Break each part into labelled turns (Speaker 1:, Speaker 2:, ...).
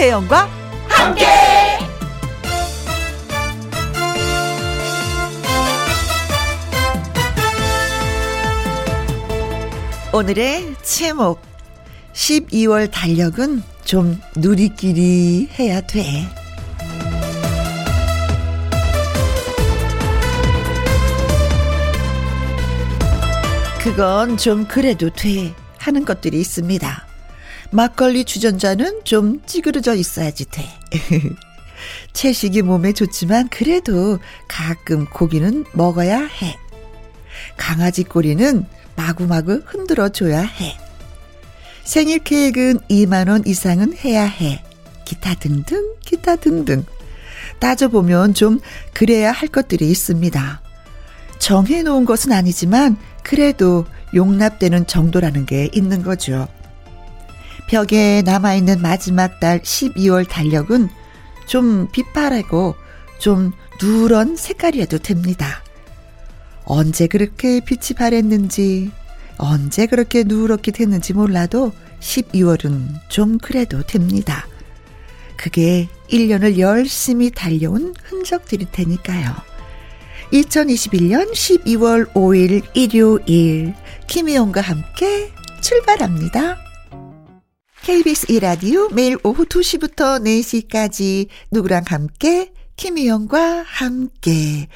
Speaker 1: 김혜영과 함께. 오늘의 제목 12월 달력은 좀 누리끼리 해야 돼. 그건 좀 그래도 돼 하는 것들이 있습니다. 막걸리 주전자는 좀 찌그러져 있어야지 돼. 채식이 몸에 좋지만 그래도 가끔 고기는 먹어야 해. 강아지 꼬리는 마구마구 흔들어 줘야 해. 생일 계획은 2만원 이상은 해야 해. 기타 등등, 기타 등등. 따져보면 좀 그래야 할 것들이 있습니다. 정해놓은 것은 아니지만 그래도 용납되는 정도라는 게 있는 거죠. 벽에 남아있는 마지막 달 12월 달력은 좀 빛바라고 좀 누런 색깔이어도 됩니다. 언제 그렇게 빛이 바랬는지, 언제 그렇게 누렇게 됐는지 몰라도 12월은 좀 그래도 됩니다. 그게 1년을 열심히 달려온 흔적들일 테니까요. 2021년 12월 5일 일요일 김희영과 함께 출발합니다. KBS 1라디오 매일 오후 2시부터 4시까지 누구랑 함께 김희영과 함께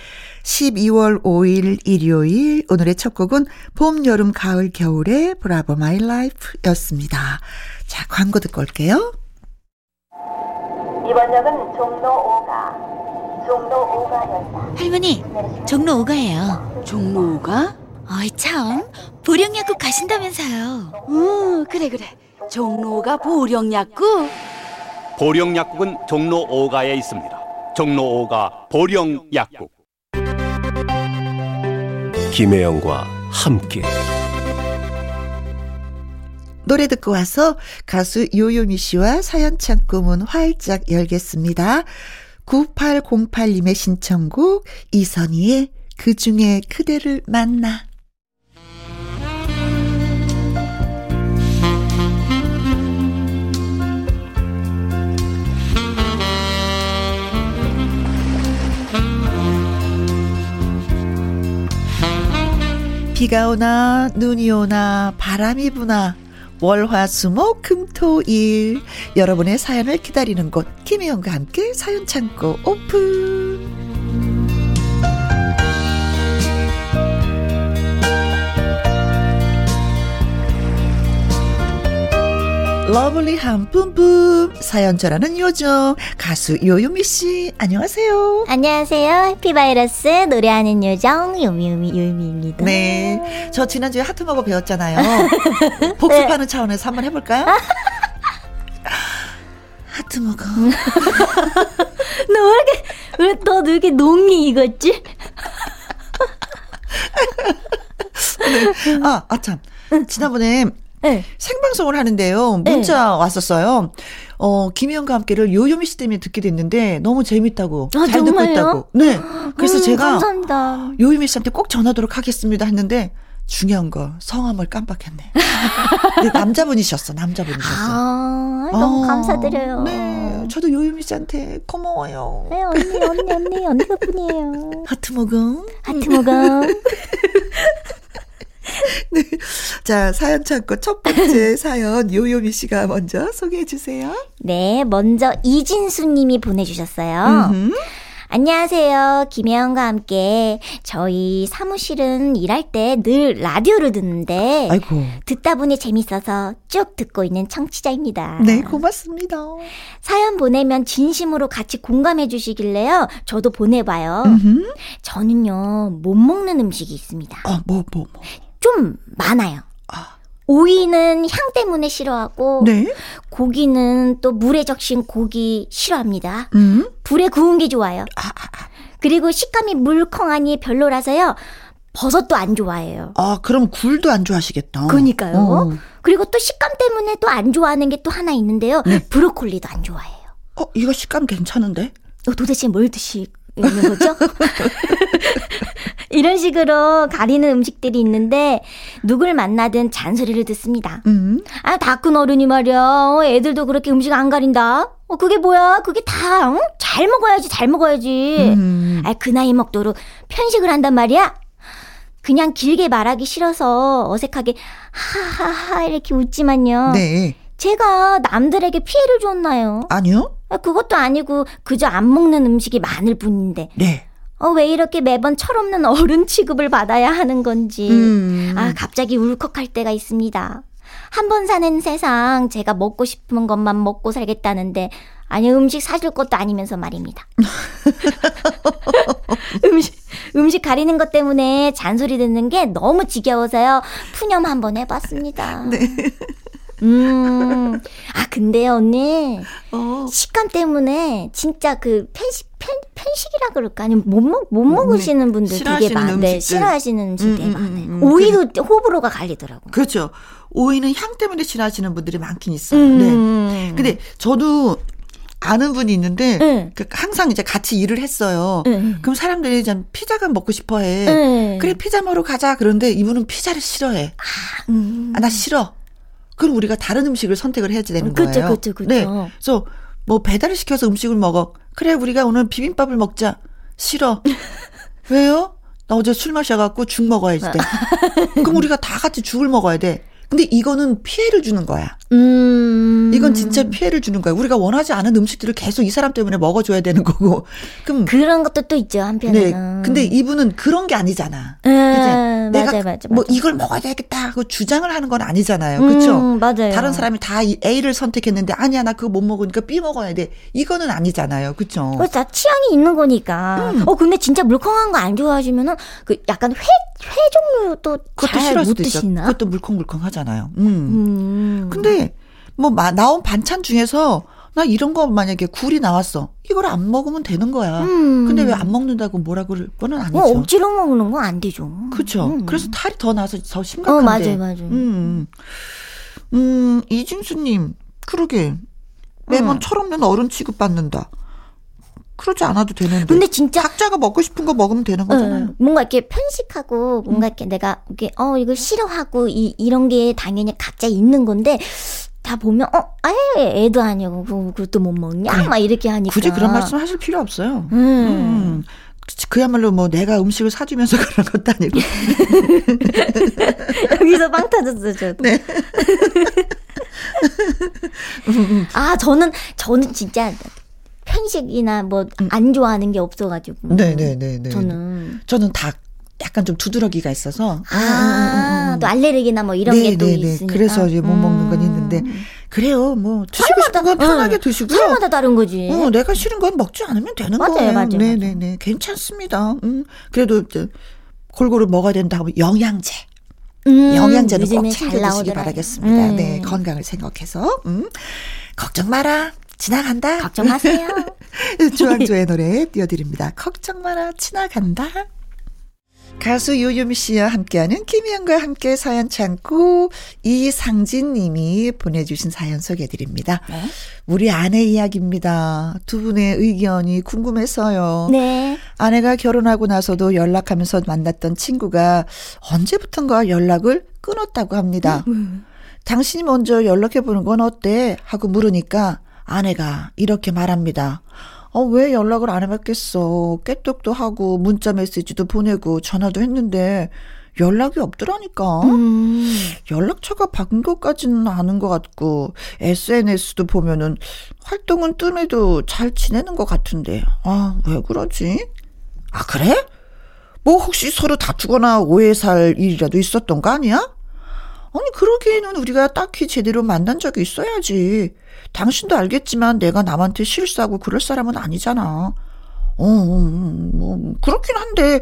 Speaker 1: 12월 5일 일요일 오늘의 첫 곡은 봄, 여름, 가을, 겨울의 Bravo My Life 였습니다. 자, 광고 듣고 올게요.
Speaker 2: 이번 역은 종로 5가 종로 5가역이다.
Speaker 3: 할머니, 종로 5가예요.
Speaker 4: 종로 5가?
Speaker 3: 어이 참, 보령약국 가신다면서요.
Speaker 4: 응, 그래 그래. 종로가 보령약국?
Speaker 5: 보령약국은 종로 5가에 있습니다. 종로 5가 보령약국.
Speaker 6: 김혜영과 함께
Speaker 1: 노래 듣고 와서 가수 요요미 씨와 사연 창구문 활짝 열겠습니다. 9808님의 신청곡 이선희의 그 중에 그대를 만나. 비가 오나 눈이 오나 바람이 부나 월화수목 금토일. 여러분의 사연을 기다리는 곳 김혜영과 함께 사연 창고 오픈 lovely한 뿜뿜 사연 전하는 요정 가수 요요미 씨 안녕하세요.
Speaker 7: 안녕하세요. happy virus 노래하는 요정 요미요미 요미입니다.
Speaker 1: 네, 저 지난주에 하트 먹어 배웠잖아요. 복습하는 차원에서 한번 해볼까요? 하트 먹어.
Speaker 7: 너왜 이렇게 왜너 이렇게 농이 익었지?
Speaker 1: 네. 아, 아참. 지난번에
Speaker 7: 네.
Speaker 1: 생방송을 하는데요. 문자 왔었어요. 어, 김희영과 함께를 요요미 씨 때문에 듣게 됐는데 너무 재밌다고.
Speaker 7: 아,
Speaker 1: 잘 듣고
Speaker 7: 정말요?
Speaker 1: 있다고. 네. 그래서
Speaker 7: 음,
Speaker 1: 제가
Speaker 7: 감사합니다.
Speaker 1: 요요미 씨한테 꼭 전하도록 하겠습니다 했는데 중요한 거 성함을 깜빡했네. 근데 남자분이셨어. 남자분이셨어.
Speaker 7: 아, 너무
Speaker 1: 어,
Speaker 7: 감사드려요.
Speaker 1: 네. 저도 요요미 씨한테 고마워요.
Speaker 7: 네, 언니, 언니, 언니, 언니 덕분이에요.
Speaker 1: 하트 먹음.
Speaker 7: 하트 먹 어.
Speaker 1: 자, 사연 찾고 첫 번째 사연 요요미 씨가 먼저 소개해 주세요.
Speaker 7: 네, 먼저 이진수 님이 보내주셨어요.
Speaker 1: 음흠.
Speaker 7: 안녕하세요. 김혜영과 함께 저희 사무실은 일할 때 늘 라디오를 듣는데
Speaker 1: 아이고.
Speaker 7: 듣다 보니 재밌어서 쭉 듣고 있는 청취자입니다.
Speaker 1: 네, 고맙습니다.
Speaker 7: 사연 보내면 진심으로 같이 공감해 주시길래요. 저도 보내봐요.
Speaker 1: 음흠.
Speaker 7: 저는요, 못 먹는 음식이 있습니다.
Speaker 1: 어, 뭐, 뭐, 뭐.
Speaker 7: 좀 많아요.
Speaker 1: 아.
Speaker 7: 오이는 향 때문에 싫어하고,
Speaker 1: 네.
Speaker 7: 고기는 또 물에 적신 고기 싫어합니다.
Speaker 1: 음.
Speaker 7: 불에 구운 게 좋아요.
Speaker 1: 아, 아, 아.
Speaker 7: 그리고 식감이 물컹하니 별로라서요. 버섯도 안 좋아해요.
Speaker 1: 아, 그럼 굴도 안 좋아하시겠다.
Speaker 7: 그러니까요.
Speaker 1: 어,
Speaker 7: 그리고 또 식감 때문에 또 안 좋아하는 게 또 하나 있는데요.
Speaker 1: 네.
Speaker 7: 브로콜리도 안 좋아해요.
Speaker 1: 어, 이거 식감 괜찮은데?
Speaker 7: 어, 도대체 뭘 드시는 거죠? 이런 식으로 가리는 음식들이 있는데 누굴 만나든 잔소리를 듣습니다.
Speaker 1: 음.
Speaker 7: 아, 다 큰 어른이 말이야. 어, 애들도 그렇게 음식 안 가린다. 어, 그게 뭐야? 그게 다, 응? 잘 먹어야지, 잘 먹어야지.
Speaker 1: 음.
Speaker 7: 아, 그 나이 먹도록 편식을 한단 말이야? 그냥 길게 말하기 싫어서 어색하게 하하하 이렇게 웃지만요.
Speaker 1: 네.
Speaker 7: 제가 남들에게 피해를 줬나요?
Speaker 1: 아니요?
Speaker 7: 아, 그것도 아니고 그저 안 먹는 음식이 많을 뿐인데.
Speaker 1: 네.
Speaker 7: 어, 왜 이렇게 매번 철없는 어른 취급을 받아야 하는 건지.
Speaker 1: 음.
Speaker 7: 아, 갑자기 울컥할 때가 있습니다. 한 번 사는 세상 제가 먹고 싶은 것만 먹고 살겠다는데 아니 음식 사줄 것도 아니면서 말입니다. 음식 음식 가리는 것 때문에 잔소리 듣는 게 너무 지겨워서요. 푸념 한번 해봤습니다.
Speaker 1: 네.
Speaker 7: 음. 아 근데요 언니
Speaker 1: 어.
Speaker 7: 식감 때문에 진짜 그 편식 편, 편식이라 그럴까 아니면 못, 먹, 못 먹으시는 분들 되게
Speaker 1: 싫어하시는
Speaker 7: 많, 네. 싫어하시는 음식 되게
Speaker 1: 음, 음,
Speaker 7: 많아요.
Speaker 1: 음, 음.
Speaker 7: 오이도 호불호가 갈리더라고.
Speaker 1: 그렇죠. 오이는 향 때문에 싫어하시는 분들이 많긴 있어요.
Speaker 7: 음.
Speaker 1: 네. 근데 저도 아는 분이 있는데
Speaker 7: 네.
Speaker 1: 그 항상 이제 같이 일을 했어요.
Speaker 7: 네.
Speaker 1: 그럼 사람들이 좀 피자가 먹고 싶어 해.
Speaker 7: 네.
Speaker 1: 그래 피자 먹으러 가자. 그런데 이분은 피자를 싫어해.
Speaker 7: 음.
Speaker 1: 아, 나 싫어. 그럼 우리가 다른 음식을 선택을 해야 되는
Speaker 7: 그쵸,
Speaker 1: 거예요.
Speaker 7: 그쵸, 그쵸.
Speaker 1: 네. 그래서 뭐 배달을 시켜서 음식을 먹어. 그래 우리가 오늘 비빔밥을 먹자. 싫어. 왜요? 나 어제 술 마셔갖고 죽 먹어야지 돼. 그럼 우리가 다 같이 죽을 먹어야 돼. 근데 이거는 피해를 주는 거야.
Speaker 7: 음.
Speaker 1: 이건 진짜 피해를 주는 거야. 우리가 원하지 않은 음식들을 계속 이 사람 때문에 먹어줘야 되는 거고. 그럼
Speaker 7: 그런 것도 또 있죠,
Speaker 1: 네.
Speaker 7: 한편에는.
Speaker 1: 근데 이분은 그런 게 아니잖아.
Speaker 7: 음?
Speaker 1: 내가
Speaker 7: 맞아요, 맞아요,
Speaker 1: 뭐
Speaker 7: 맞아요.
Speaker 1: 이걸 먹어야 되겠다 하고 주장을 하는 건 아니잖아요. 그렇죠?
Speaker 7: 음, 맞아요.
Speaker 1: 다른 사람이 다이 A를 선택했는데 아니야 나 그거 못 먹으니까 B 먹어야 돼. 이거는 아니잖아요. 그렇죠?
Speaker 7: 다 취향이 있는 거니까.
Speaker 1: 음.
Speaker 7: 어, 근데 진짜 물컹한 거 안 좋아하시면은 그 약간 회, 회 종류도 잘 못. 드시나?
Speaker 1: 그것도 물컹물컹 하 잖아요. 음.
Speaker 7: 음.
Speaker 1: 근데 뭐 마- 나온 반찬 중에서 나 이런 거 만약에 굴이 나왔어. 이걸 안 먹으면 되는 거야.
Speaker 7: 음.
Speaker 1: 근데 왜 안 먹는다고 뭐라 그럴 거는 아니죠.
Speaker 7: 어, 억지로 먹는 건 안 되죠.
Speaker 1: 그렇죠.
Speaker 7: 음.
Speaker 1: 그래서 탈이 더 나서 더
Speaker 7: 어,
Speaker 1: 심각한데.
Speaker 7: 맞아요, 맞아요.
Speaker 1: 음. 음, 이진수님, 그러게. 매번
Speaker 7: 음.
Speaker 1: 철없는 어른 취급받는다. 그러지 않아도 되는데.
Speaker 7: 근데 진짜
Speaker 1: 각자가 먹고 싶은 거 먹으면 되는 거잖아요.
Speaker 7: 어, 뭔가 이렇게 편식하고 뭔가 이렇게 내가 이게 어 이걸 싫어하고 이 이런 게 당연히 각자 있는 건데 다 보면 어 아예 애도 아니고 그- 그것도 못 먹냐
Speaker 1: 그래.
Speaker 7: 막 이렇게 하니까
Speaker 1: 굳이 그런 말씀 하실 필요 없어요.
Speaker 7: 음.
Speaker 1: 음. 그- 그야말로 뭐 내가 음식을 사주면서 그런 것도 아니고.
Speaker 7: 여기서 빵 터졌어요 저도
Speaker 1: 네.
Speaker 7: 아 저는 저는 진짜 편식이나 뭐 안 좋아하는 게 없어가지고
Speaker 1: 음. 네네네네.
Speaker 7: 저는
Speaker 1: 저는 다 약간 좀 두드러기가 있어서.
Speaker 7: 아, 또 알레르기나 뭐 이런 게또
Speaker 1: 음.
Speaker 7: 있으니까.
Speaker 1: 그래서 이제 못 먹는 건
Speaker 7: 음.
Speaker 1: 있는데. 그래요. 뭐 드시고 싶은 건 편하게
Speaker 7: 응.
Speaker 1: 드시고요.
Speaker 7: 사람마다 다른 거지.
Speaker 1: 어, 내가 싫은 건 먹지 않으면 되는
Speaker 7: 맞아요,
Speaker 1: 거예요.
Speaker 7: 맞아요,
Speaker 1: 네네네. 괜찮습니다. 음. 그래도 골고루 먹어야 된다고 하면 영양제.
Speaker 7: 음,
Speaker 1: 영양제는 꼭 챙겨
Speaker 7: 잘
Speaker 1: 드시기. 바라겠습니다.
Speaker 7: 음.
Speaker 1: 네. 건강을 생각해서. 음. 걱정 마라. 지나간다.
Speaker 7: 걱정 마세요.
Speaker 1: 조항조의 노래 띄워드립니다. 걱정 마라. 지나간다. 가수 요요미 씨와 함께하는 김희영과 함께 사연 참고 이상진 님이 보내주신 사연 소개해드립니다. 우리 아내 이야기입니다. 두 분의 의견이 궁금해서요.
Speaker 7: 네.
Speaker 1: 아내가 결혼하고 나서도 연락하면서 만났던 친구가 언제부턴가 연락을 끊었다고 합니다. 당신이 먼저 연락해보는 건 어때? 하고 물으니까 아내가 이렇게 말합니다. 어, 왜 연락을 안 해봤겠어. 깨똑도 하고 문자 메시지도 보내고 전화도 했는데 연락이 없더라니까.
Speaker 7: 음.
Speaker 1: 연락처가 바뀐 것까지는 아는 것 같고 SNS도 보면은 활동은 뜸해도 잘 지내는 것 같은데 아 왜 그러지? 아 그래? 뭐 혹시 서로 다투거나 오해 살 일이라도 있었던 거 아니야? 아니 그러기에는 우리가 딱히 제대로 만난 적이 있어야지. 당신도 알겠지만 내가 남한테 실수하고 그럴 사람은 아니잖아. 어, 음, 뭐 그렇긴 한데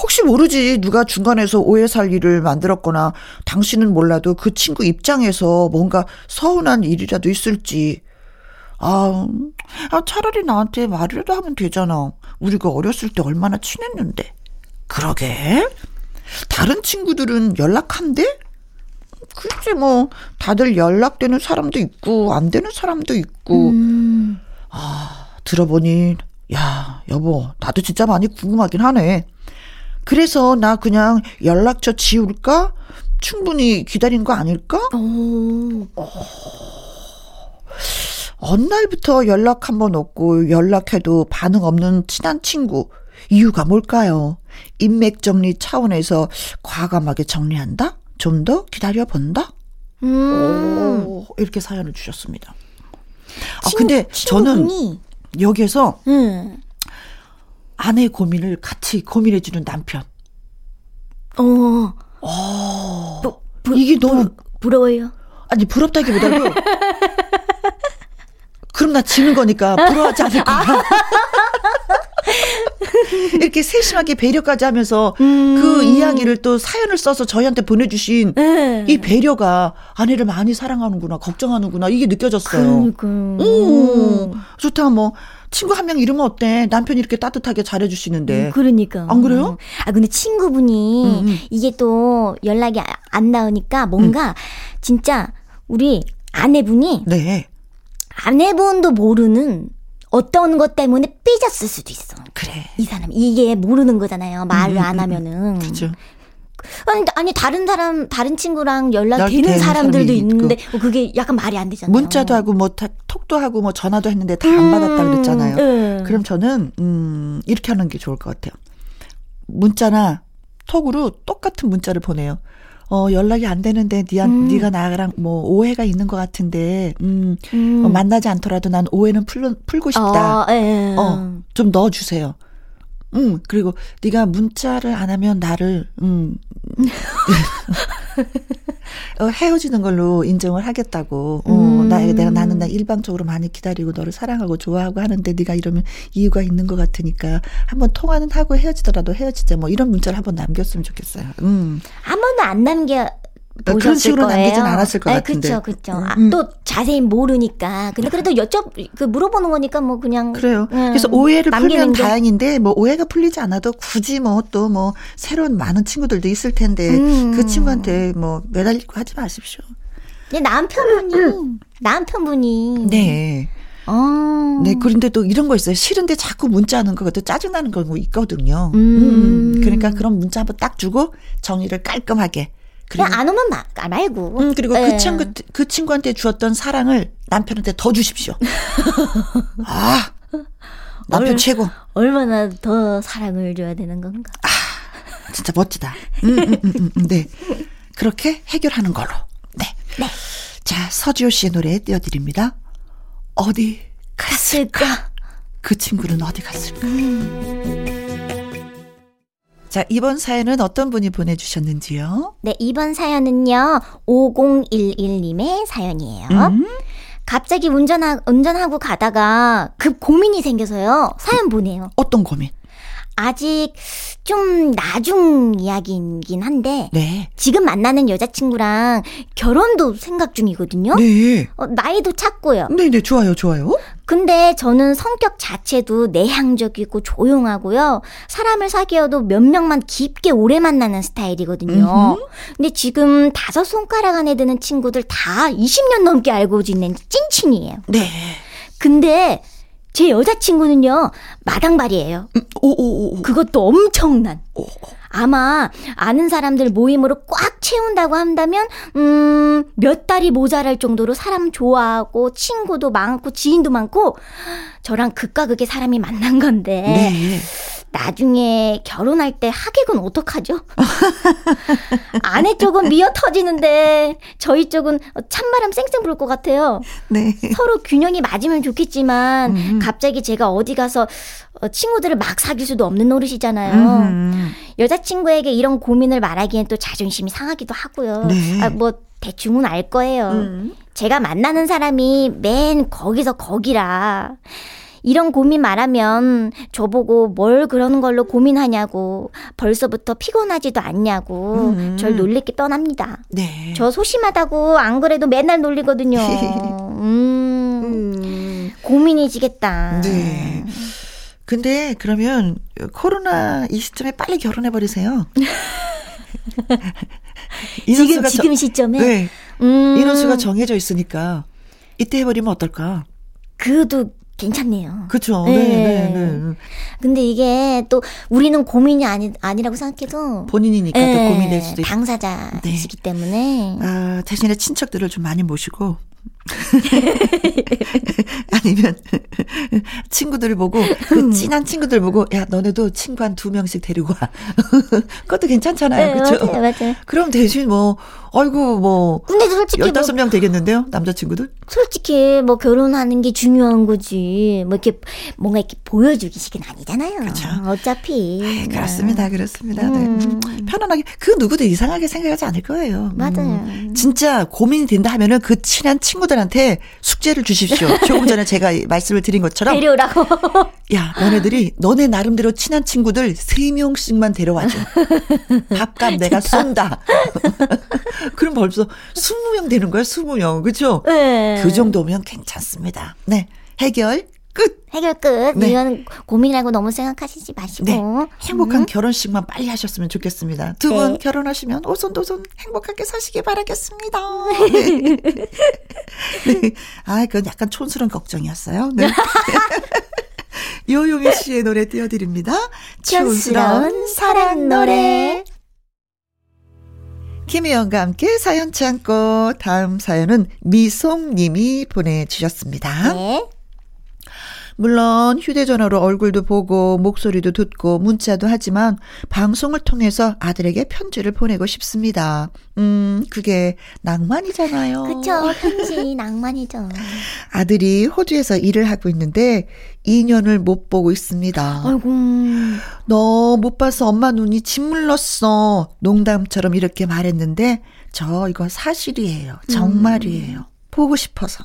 Speaker 1: 혹시 모르지 누가 중간에서 오해 살 일을 만들었거나 당신은 몰라도 그 친구 입장에서 뭔가 서운한 일이라도 있을지. 아, 음, 아 차라리 나한테 말이라도 하면 되잖아. 우리가 어렸을 때 얼마나 친했는데. 그러게. 다른 친구들은 연락한대? 글쎄 뭐 다들 연락되는 사람도 있고 안 되는 사람도 있고
Speaker 7: 음.
Speaker 1: 들어보니 야 여보 나도 진짜 많이 궁금하긴 하네. 그래서 나 그냥 연락처 지울까? 충분히 기다린 거 아닐까?
Speaker 7: 오.
Speaker 1: 어느 날부터 연락 한 번 없고 연락해도 반응 없는 친한 친구. 이유가 뭘까요? 인맥 정리 차원에서 과감하게 정리한다? 좀 더 기다려 본다?
Speaker 7: 음.
Speaker 1: 오, 이렇게 사연을 주셨습니다. 아,
Speaker 7: 친구-
Speaker 1: 근데 저는
Speaker 7: 친구분이,
Speaker 1: 여기에서
Speaker 7: 음.
Speaker 1: 아내의 고민을 같이 고민해 주는 남편.
Speaker 7: 어,
Speaker 1: 어,
Speaker 7: 부-
Speaker 1: 이게 너무,
Speaker 7: 부러워요.
Speaker 1: 아니, 부럽다기보다도, 그럼 나 지는 거니까 부러워하지 않을 거야. 이렇게 세심하게 배려까지 하면서 그 이야기를 또 사연을 써서 저희한테 보내주신
Speaker 7: 네.
Speaker 1: 이 배려가 아내를 많이 사랑하는구나, 걱정하는구나, 이게 느껴졌어요.
Speaker 7: 그러니까.
Speaker 1: 오, 좋다, 뭐. 친구 한 명 이러면 어때? 남편이 이렇게 따뜻하게 잘해주시는데.
Speaker 7: 그러니까.
Speaker 1: 안 그래요?
Speaker 7: 아, 근데 친구분이
Speaker 1: 음, 음.
Speaker 7: 이게 또 연락이 아- 안 나오니까 뭔가 진짜 우리 아내분이
Speaker 1: 네.
Speaker 7: 아내분도 모르는 어떤 것 때문에 삐졌을 수도 있어.
Speaker 1: 그래.
Speaker 7: 이 사람 이게 모르는 거잖아요. 말을
Speaker 1: 음,
Speaker 7: 안
Speaker 1: 음,
Speaker 7: 하면은.
Speaker 1: 그죠.
Speaker 7: 아니, 아니 다른 사람 다른 친구랑 연락되는
Speaker 1: 되는
Speaker 7: 사람들도 있는데 뭐 그게 약간 말이 안 되잖아요.
Speaker 1: 문자도 하고 뭐 다- 톡도 하고 뭐 전화도 했는데 다안 받았다 그랬잖아요.
Speaker 7: 네.
Speaker 1: 그럼 저는 음 이렇게 하는 게 좋을 것 같아요. 문자나 톡으로 똑같은 문자를 보내요. 어 연락이 안 되는데 니가 네가 나랑 뭐 오해가 있는 것 같은데 음,
Speaker 7: 음.
Speaker 1: 어, 만나지 않더라도 난 오해는 풀, 풀고 싶다.
Speaker 7: 어, 예.
Speaker 1: 어, 좀 넣어주세요. 음, 그리고 네가 문자를 안 하면 나를, 음, 어, 헤어지는 걸로 인정을 하겠다고. 어,
Speaker 7: 음.
Speaker 1: 나, 내가 나는 나 일방적으로 많이 기다리고 너를 사랑하고 좋아하고 하는데 네가 이러면 이유가 있는 것 같으니까 한번 통화는 하고 헤어지더라도 헤어지자. 뭐 이런 문자를 한번 남겼으면 좋겠어요. 음.
Speaker 7: 한 번도 안 남겨
Speaker 1: 그런
Speaker 7: 보셨을
Speaker 1: 식으로
Speaker 7: 거예요.
Speaker 1: 남기진 않았을 것
Speaker 7: 네,
Speaker 1: 같은데.
Speaker 7: 그렇죠, 그렇죠. 아,
Speaker 1: 음.
Speaker 7: 또 자세히 모르니까. 근데 그래도 여쭤 그 물어보는 거니까 뭐 그냥
Speaker 1: 그래요.
Speaker 7: 음,
Speaker 1: 그래서 오해를 풀면
Speaker 7: 게-
Speaker 1: 다행인데 뭐 오해가 풀리지 않아도 굳이 뭐 또뭐 새로운 많은 친구들도 있을 텐데
Speaker 7: 음.
Speaker 1: 그 친구한테 뭐 매달리고 하지 마십시오.
Speaker 7: 근데 남편분이 남편분이
Speaker 1: 네.
Speaker 7: 어.
Speaker 1: 네. 그런데 또 이런 거 있어요. 싫은데 자꾸 문자하는 거가 또 짜증나는 거 있거든요.
Speaker 7: 음.
Speaker 1: 그러니까 그런 문자 한번 딱 주고 정리를 깔끔하게.
Speaker 7: 그냥 안 오면 마, 아, 말고.
Speaker 1: 음, 그리고
Speaker 7: 네.
Speaker 1: 그 친구, 그 친구한테 주었던 사랑을 남편한테 더 주십시오. 아, 남편
Speaker 7: 얼-
Speaker 1: 최고.
Speaker 7: 얼마나 더 사랑을 줘야 되는 건가?
Speaker 1: 진짜 멋지다. 음, 음, 음, 음, 음, 네. 그렇게 해결하는 걸로. 네. 자, 서지호 씨의 노래 띄워드립니다. 어디
Speaker 7: 갔을까?
Speaker 1: 그 친구는 어디 갔을까? 자, 이번 사연은 어떤 분이 보내주셨는지요?
Speaker 7: 네, 이번 사연은요, 5011님의 사연이에요.
Speaker 1: 음?
Speaker 7: 갑자기 운전하, 운전하고 가다가 급 고민이 생겨서요, 사연 보내요.
Speaker 1: 어떤 고민?
Speaker 7: 아직 좀 나중 이야기이긴 한데,
Speaker 1: 네.
Speaker 7: 지금 만나는 여자친구랑 결혼도 생각 중이거든요.
Speaker 1: 네.
Speaker 7: 어, 나이도 찼고요.
Speaker 1: 네네, 좋아요, 좋아요.
Speaker 7: 근데 저는 성격 자체도 내향적이고 조용하고요. 사람을 사귀어도 몇 명만 깊게 오래 만나는 스타일이거든요. 근데 지금 다섯 손가락 안에 드는 친구들 다 20년 넘게 알고 지낸 찐친이에요.
Speaker 1: 네.
Speaker 7: 근데 제 여자친구는요, 마당발이에요.
Speaker 1: 오오 오.
Speaker 7: 그것도 엄청난. 아마 아는 사람들 모임으로 꽉 채운다고 한다면 음, 몇 달이 모자랄 정도로 사람 좋아하고 친구도 많고 지인도 많고 저랑 극과 극의 사람이 만난 건데
Speaker 1: 네.
Speaker 7: 나중에 결혼할 때 하객은 어떡하죠? 아내 쪽은 미어 터지는데 저희 쪽은 찬바람 쌩쌩 불 것 같아요.
Speaker 1: 네.
Speaker 7: 서로 균형이 맞으면 좋겠지만
Speaker 1: 음.
Speaker 7: 갑자기 제가 어디 가서 어, 친구들을 막 사귈 수도 없는 노릇이잖아요.
Speaker 1: 음.
Speaker 7: 여자친구에게 이런 고민을 말하기엔 또 자존심이 상하기도 하고요.
Speaker 1: 네.
Speaker 7: 아, 뭐 대충은 알 거예요.
Speaker 1: 음.
Speaker 7: 제가 만나는 사람이 맨 거기서 거기라. 이런 고민 말하면 저보고 뭘 그런 걸로 고민하냐고 벌써부터 피곤하지도 않냐고
Speaker 1: 음.
Speaker 7: 절 놀리기 뻔합니다.
Speaker 1: 네.
Speaker 7: 저 소심하다고 안 그래도 맨날 놀리거든요. 음,
Speaker 1: 음.
Speaker 7: 고민이지겠다.
Speaker 1: 네. 근데 그러면 코로나 이 시점에 빨리 결혼해 버리세요.
Speaker 7: 지금 지금 시점에
Speaker 1: 네.
Speaker 7: 음,
Speaker 1: 인원수가 정해져 있으니까 이때 해버리면 어떨까?
Speaker 7: 그도 괜찮네요.
Speaker 1: 그렇죠.
Speaker 7: 네.
Speaker 1: 네, 네, 네.
Speaker 7: 근데 이게 또 우리는 고민이 아니 아니라고 생각해도
Speaker 1: 본인이니까 또
Speaker 7: 예,
Speaker 1: 고민될 수도 있고.
Speaker 7: 당사자이시기 때문에
Speaker 1: 아, 대신에 친척들을 좀 많이 모시고 아니면 친구들을 보고 그 친한 친구들 보고 야 너네도 친구 한 두 명씩 데리고 와. 그것도 괜찮잖아요.
Speaker 7: 네,
Speaker 1: 그렇죠?
Speaker 7: 맞아요, 맞아요.
Speaker 1: 그럼 대신 뭐 아이고 뭐
Speaker 7: 근데 솔직히 뭐,
Speaker 1: 15명 되겠는데요? 남자친구들?
Speaker 7: 솔직히 뭐 결혼하는 게 중요한 거지. 뭐 이렇게 뭔가 이렇게 보여주기식은 아니잖아요.
Speaker 1: 그렇죠.
Speaker 7: 어차피.
Speaker 1: 네, 그렇습니다. 그렇습니다. 네.
Speaker 7: 음.
Speaker 1: 편안하게 그 누구도 이상하게 생각하지 않을 거예요. 음.
Speaker 7: 맞아요.
Speaker 1: 진짜 고민이 된다 하면은 그 친한 친구들한테 숙제를 주십시오. 조금 전에 제가 말씀을 드린 것처럼
Speaker 7: 데려오라고.
Speaker 1: 야, 너네들이 너네 나름대로 친한 친구들 세 명씩만 데려와 줘. 밥값 내가 쏜다. 그럼 벌써 20명 되는 거야, 20명. 그죠?
Speaker 7: 네.
Speaker 1: 그 정도면 괜찮습니다. 네. 해결 끝.
Speaker 7: 해결 끝.
Speaker 1: 네.
Speaker 7: 이건 고민이라고 너무 생각하시지 마시고.
Speaker 1: 네. 행복한
Speaker 7: 음.
Speaker 1: 결혼식만 빨리 하셨으면 좋겠습니다. 두분
Speaker 7: 네.
Speaker 1: 결혼하시면 오손도손 행복하게 사시길 바라겠습니다. 네. 네. 아, 그건 약간 촌스러운 걱정이었어요. 네. 요요미 씨의 노래 띄워드립니다. 촌스러운 사랑 노래. 김혜영과 함께 사연 참고 다음 사연은 미송님이 보내주셨습니다.
Speaker 7: 네.
Speaker 1: 물론 휴대전화로 얼굴도 보고 목소리도 듣고 문자도 하지만 방송을 통해서 아들에게 편지를 보내고 싶습니다. 음, 그게 낭만이잖아요.
Speaker 7: 그쵸. 편지 낭만이죠.
Speaker 1: 아들이 호주에서 일을 하고 있는데 2년을 못 보고 있습니다.
Speaker 7: 아이고.
Speaker 1: 너 못 봐서 엄마 눈이 짓물렀어. 농담처럼 이렇게 말했는데 저 이거 사실이에요. 정말이에요. 보고 싶어서.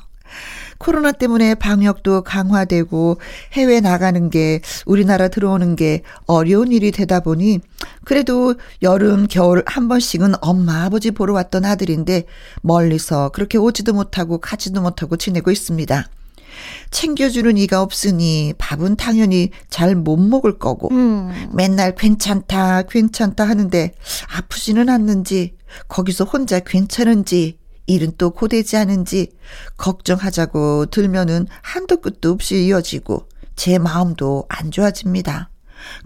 Speaker 1: 코로나 때문에 방역도 강화되고 해외 나가는 게 우리나라 들어오는 게 어려운 일이 되다 보니 그래도 여름 겨울 한 번씩은 엄마 아버지 보러 왔던 아들인데 멀리서 그렇게 오지도 못하고 가지도 못하고 지내고 있습니다. 챙겨주는 이가 없으니 밥은 당연히 잘 못 먹을 거고
Speaker 7: 음.
Speaker 1: 맨날 괜찮다, 괜찮다 하는데 아프지는 않는지, 거기서 혼자 괜찮은지, 일은 또 고되지 않은지, 걱정하자고 들면은 한도 끝도 없이 이어지고, 제 마음도 안 좋아집니다.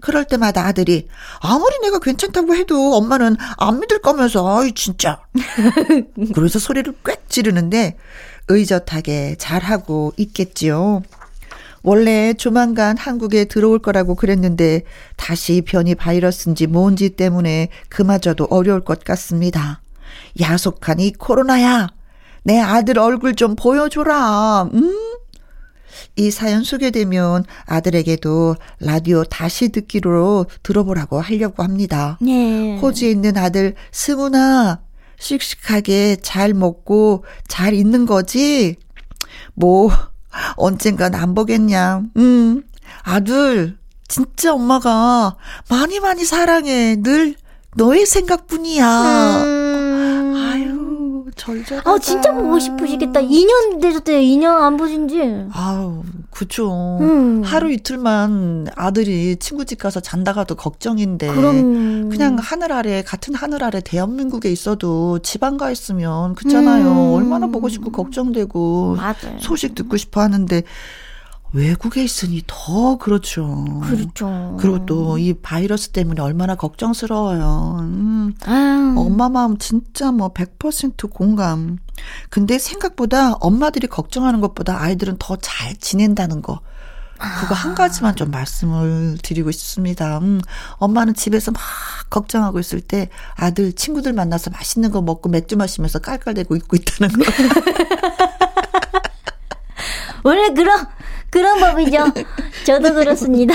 Speaker 1: 그럴 때마다 아들이, 아무리 내가 괜찮다고 해도 엄마는 안 믿을 거면서, 아이, 진짜. 그래서 소리를 꽥 지르는데, 의젓하게 잘하고 있겠지요. 원래 조만간 한국에 들어올 거라고 그랬는데 다시 변이 바이러스인지 뭔지 때문에 그마저도 어려울 것 같습니다. 야속한 이 코로나야. 내 아들 얼굴 좀 보여줘라. 음? 이 사연 소개되면 아들에게도 라디오 다시 듣기로 들어보라고 하려고 합니다.
Speaker 7: 네.
Speaker 1: 호주에 있는 아들 승훈아 씩씩하게 잘 먹고 잘 있는 거지? 뭐 언젠간 안 보겠냐. 음. 아들 진짜 엄마가 많이 많이 사랑해. 늘 너의 생각뿐이야.
Speaker 7: 음.
Speaker 1: 절절하다.
Speaker 7: 아, 진짜 보고 싶으시겠다. 2년 되셨대요. 2년 안 보신 지.
Speaker 1: 아우, 그쵸.
Speaker 7: 음.
Speaker 1: 하루 이틀만 아들이 친구 집 가서 잔다가도 걱정인데.
Speaker 7: 그럼.
Speaker 1: 그냥 하늘 아래 같은 하늘 아래 대한민국에 있어도 지방 가 있으면 그렇잖아요.
Speaker 7: 음.
Speaker 1: 얼마나 보고 싶고 걱정되고
Speaker 7: 맞아요.
Speaker 1: 소식 듣고 싶어 하는데 외국에 있으니 더 그렇죠.
Speaker 7: 그렇죠.
Speaker 1: 그리고 또 이 바이러스 때문에 얼마나 걱정스러워요. 음,
Speaker 7: 아유.
Speaker 1: 엄마 마음 진짜 뭐 100% 공감. 근데 생각보다 엄마들이 걱정하는 것보다 아이들은 더 잘 지낸다는 거. 그거 한 가지만 좀 말씀을 드리고 싶습니다. 음, 엄마는 집에서 막 걱정하고 있을 때 아들 친구들 만나서 맛있는 거 먹고 맥주 마시면서 깔깔대고 있고 있다는 거.
Speaker 7: 원래 그런 그런 법이죠. 저도 그렇습니다.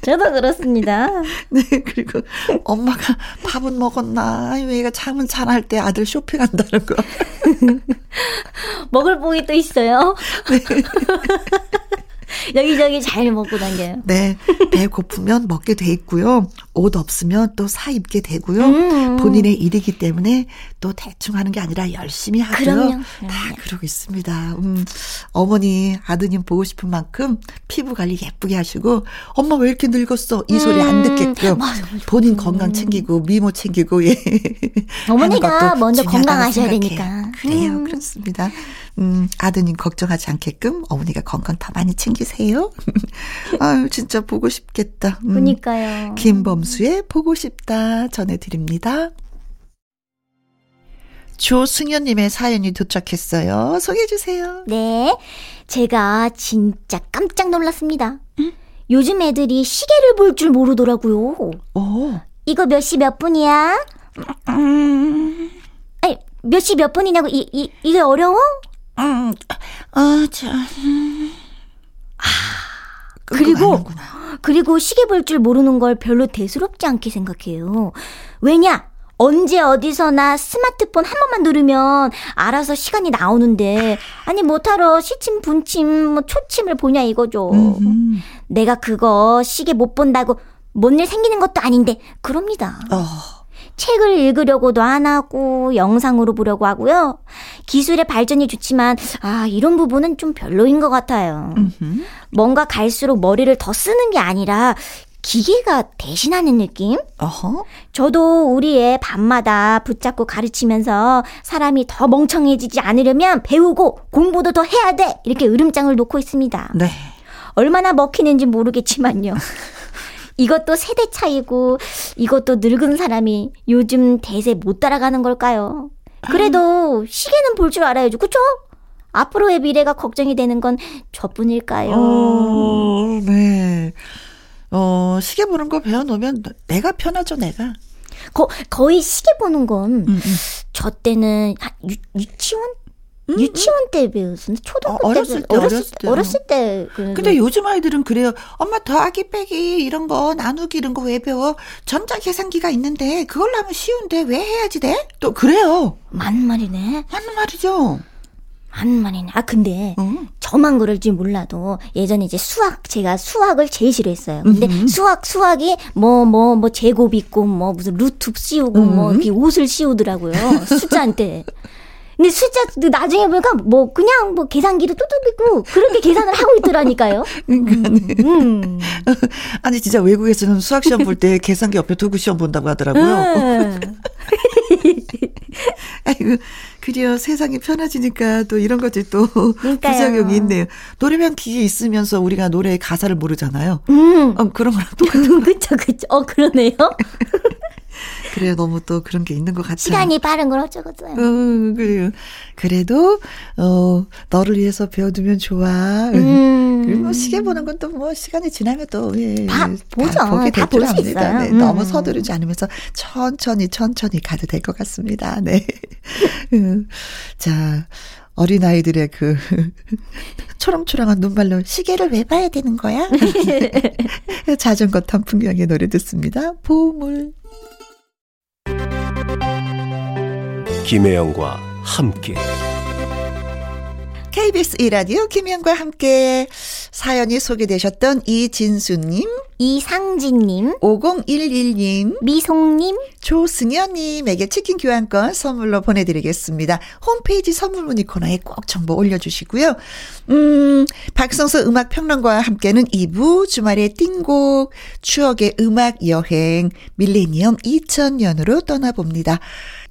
Speaker 7: 저도 그렇습니다.
Speaker 1: 네, 그리고 엄마가 밥은 먹었나? 얘가 잠은 잘 할 때 아들 쇼핑한다는 거.
Speaker 7: 먹을 복이 또 있어요. 여기저기 잘 먹고 다녀요.
Speaker 1: 네, 배 고프면 먹게 돼 있고요. 옷 없으면 또 사 입게 되고요.
Speaker 7: 음.
Speaker 1: 본인의 일이기 때문에 또 대충 하는 게 아니라 열심히 하고요.
Speaker 7: 그럼요,
Speaker 1: 다
Speaker 7: 그럼요.
Speaker 1: 그러고 있습니다. 음, 어머니, 아드님 보고 싶은 만큼 피부 관리 예쁘게 하시고, 엄마 왜 이렇게 늙었어? 이 소리 안
Speaker 7: 음,
Speaker 1: 듣게끔.
Speaker 7: 맞아, 맞아.
Speaker 1: 본인 건강 챙기고, 미모 챙기고, 예.
Speaker 7: 어머니가 먼저 건강하셔야
Speaker 1: 생각해요.
Speaker 7: 되니까.
Speaker 1: 그래요,
Speaker 7: 음.
Speaker 1: 그렇습니다. 음, 아드님 걱정하지 않게끔 어머니가 건강 더 많이 챙기세요. 아유, 진짜 보고 싶겠다. 음.
Speaker 7: 그니까요.
Speaker 1: 김범 수의 보고 싶다 전해드립니다. 조승현님의 사연이 도착했어요. 소개해주세요.
Speaker 7: 네. 제가 진짜 깜짝 놀랐습니다. 요즘 애들이 시계를 볼 줄 모르더라고요.
Speaker 1: 오.
Speaker 7: 이거 몇 시 몇 분이야? 아니, 몇 시 몇 분이냐고, 이, 이, 이게 어려워?
Speaker 1: 음, 아, 자.
Speaker 7: 그리고, 그리고 시계 볼 줄 모르는 걸 별로 대수롭지 않게 생각해요. 왜냐? 언제 어디서나 스마트폰 한 번만 누르면 알아서 시간이 나오는데, 아니, 못하러 시침, 분침, 뭐, 초침을 보냐 이거죠.
Speaker 1: 음.
Speaker 7: 내가 그거 시계 못 본다고 뭔 일 생기는 것도 아닌데, 그럽니다.
Speaker 1: 어.
Speaker 7: 책을 읽으려고도 안 하고 영상으로 보려고 하고요. 기술의 발전이 좋지만 아 이런 부분은 좀 별로인 것 같아요.
Speaker 1: 음흠.
Speaker 7: 뭔가 갈수록 머리를 더 쓰는 게 아니라 기계가 대신하는 느낌?
Speaker 1: 어허.
Speaker 7: 저도 우리 애 밤마다 붙잡고 가르치면서 사람이 더 멍청해지지 않으려면 배우고 공부도 더 해야 돼 이렇게 으름장을 놓고 있습니다.
Speaker 1: 네.
Speaker 7: 얼마나 먹히는지 모르겠지만요. 이것도 세대 차이고 이것도 늙은 사람이 요즘 대세 못 따라가는 걸까요? 그래도 시계는 볼 줄 알아야죠. 그쵸? 앞으로의 미래가 걱정이 되는 건 저뿐일까요?
Speaker 1: 어, 네. 어, 시계 보는 거 배워놓으면 내가 편하죠, 내가.
Speaker 7: 거, 거의 시계 보는 건
Speaker 1: 음, 음.
Speaker 7: 저 때는 한 유, 유치원? 유치원 때 배웠는데 초등학교
Speaker 1: 어,
Speaker 7: 때
Speaker 1: 어렸을 때,
Speaker 7: 어렸을
Speaker 1: 어렸을
Speaker 7: 때
Speaker 1: 때.
Speaker 7: 어렸을 때 그-
Speaker 1: 근데 요즘 아이들은 그래요. 엄마 더하기 빼기 이런 거 나누기 이런 거 왜 배워? 전자 계산기가 있는데 그걸로 하면 쉬운데 왜 해야지 돼? 또 그래요.
Speaker 7: 맞는 말이네.
Speaker 1: 맞는 말이죠.
Speaker 7: 맞는 말이네. 아 근데
Speaker 1: 응.
Speaker 7: 저만 그럴지 몰라도 예전에 이제 수학 제가 수학을 제일 싫어했어요. 근데
Speaker 1: 음흠.
Speaker 7: 수학 수학이 뭐뭐 뭐 제곱 있고 뭐 무슨 루트 씌우고 뭐
Speaker 1: 음.
Speaker 7: 이렇게 옷을 씌우더라고요. 숫자한테. 근데 숫자 나중에 보니까 뭐 그냥 뭐 계산기도 뚜둑이고 그렇게 계산을 하고 있더라니까요. 음.
Speaker 1: 아니 진짜 외국에서는 수학 시험 볼 때 계산기 옆에 두고 시험 본다고 하더라고요.
Speaker 7: 음.
Speaker 1: 아이고, 그래요. 세상이 편해지니까 또 이런 것들이 또
Speaker 7: 그러니까요.
Speaker 1: 부작용이 있네요. 노래방 기계 있으면서 우리가 노래의 가사를 모르잖아요.
Speaker 7: 음.
Speaker 1: 어, 그런 거랑 또
Speaker 7: 그쵸 그쵸. 어 그러네요.
Speaker 1: 그래요. 너무 또 그런 게 있는 것 같아요.
Speaker 7: 시간이 빠른 걸 어쩌겠어요.
Speaker 1: 어, 그래요. 그래도 어 너를 위해서 배워두면 좋아.
Speaker 7: 음.
Speaker 1: 그리고 뭐 시계 보는 건 또 뭐 시간이 지나면 또 예,
Speaker 7: 다 보죠.
Speaker 1: 보게 다될줄
Speaker 7: 볼수
Speaker 1: 압니다.
Speaker 7: 있어요.
Speaker 1: 네,
Speaker 7: 음.
Speaker 1: 너무 서두르지 않으면서 천천히 천천히 가도 될 것 같습니다. 네. 음. 자. 어린아이들의 그 초롱초롱한 눈발로 시계를 왜 봐야 되는 거야? 자전거 탄 풍경의 노래 듣습니다. 보물.
Speaker 6: 김혜영과 함께
Speaker 1: KBS 1라디오 김현과 함께 사연이 소개되셨던 이진수님,
Speaker 7: 이상진님,
Speaker 1: 5011님,
Speaker 7: 미송님,
Speaker 1: 조승현님에게 치킨 교환권 선물로 보내드리겠습니다. 홈페이지 선물 문의 코너에 꼭 정보 올려주시고요. 음, 박성서 음악평론가와 함께는 2부 주말의 띵곡, 추억의 음악 여행, 밀레니엄 2000년으로 떠나봅니다.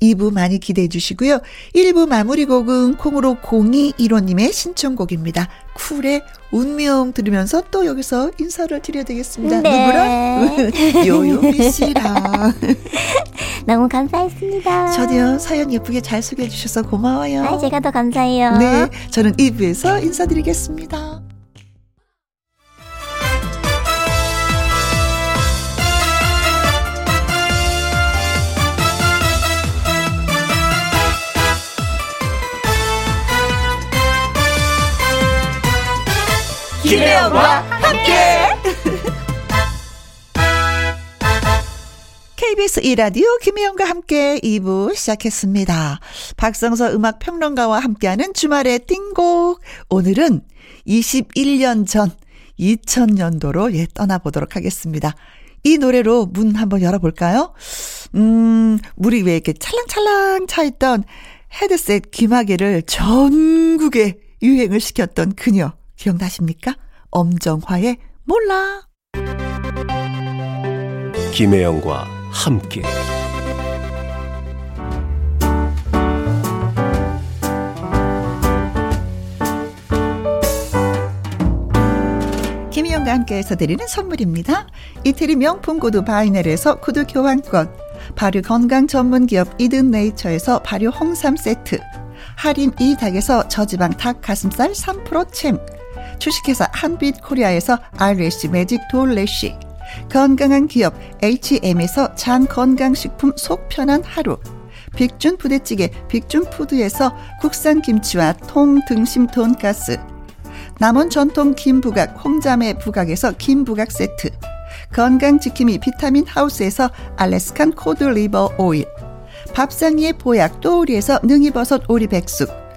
Speaker 1: 2부 많이 기대해 주시고요. 1부 마무리 곡은 콩으로 0215님의 신청곡입니다. 쿨의 운명 들으면서 또 여기서 인사를 드려야 되겠습니다.
Speaker 7: 네.
Speaker 1: 누구랑? 요요미 씨랑.
Speaker 7: 너무 감사했습니다.
Speaker 1: 저도요, 사연 예쁘게 잘 소개해 주셔서 고마워요.
Speaker 7: 아, 제가 더 감사해요.
Speaker 1: 네, 저는 2부에서 인사드리겠습니다.
Speaker 2: 김혜영과 함께.
Speaker 1: KBS 2라디오 김혜영과 함께 2부 시작했습니다. 박성서 음악 평론가와 함께하는 주말의 띵곡. 오늘은 21년 전 2000년도로 예, 떠나보도록 하겠습니다. 이 노래로 문 한번 열어볼까요? 음, 물이 왜 이렇게 찰랑찰랑 차있던 헤드셋 귀마개를 전국에 유행을 시켰던 그녀. 기억나십니까? 엄정화의 몰라.
Speaker 6: 김혜영과 함께
Speaker 1: 김희영과 함께해서 드리는 선물입니다. 이태리 명품 구두 바이넬에서 구두 교환권, 발효 건강 전문 기업 이든 네이처에서 발효 홍삼 세트. 할인 이 닭에서 저지방 닭 가슴살 3% 챔. 주식회사 한빛 코리아에서 RSC 매직 돌래쉬. 건강한 기업 H&M에서 장 건강식품 속 편한 하루. 빅준 부대찌개 빅준푸드에서 국산 김치와 통 등심 돈가스. 남원 전통 김부각 홍자매 부각에서 김부각 세트. 건강지킴이 비타민 하우스에서 Alaskan cod liver oil. 밥상위의 보약 또우리에서 능이버섯 오리백숙.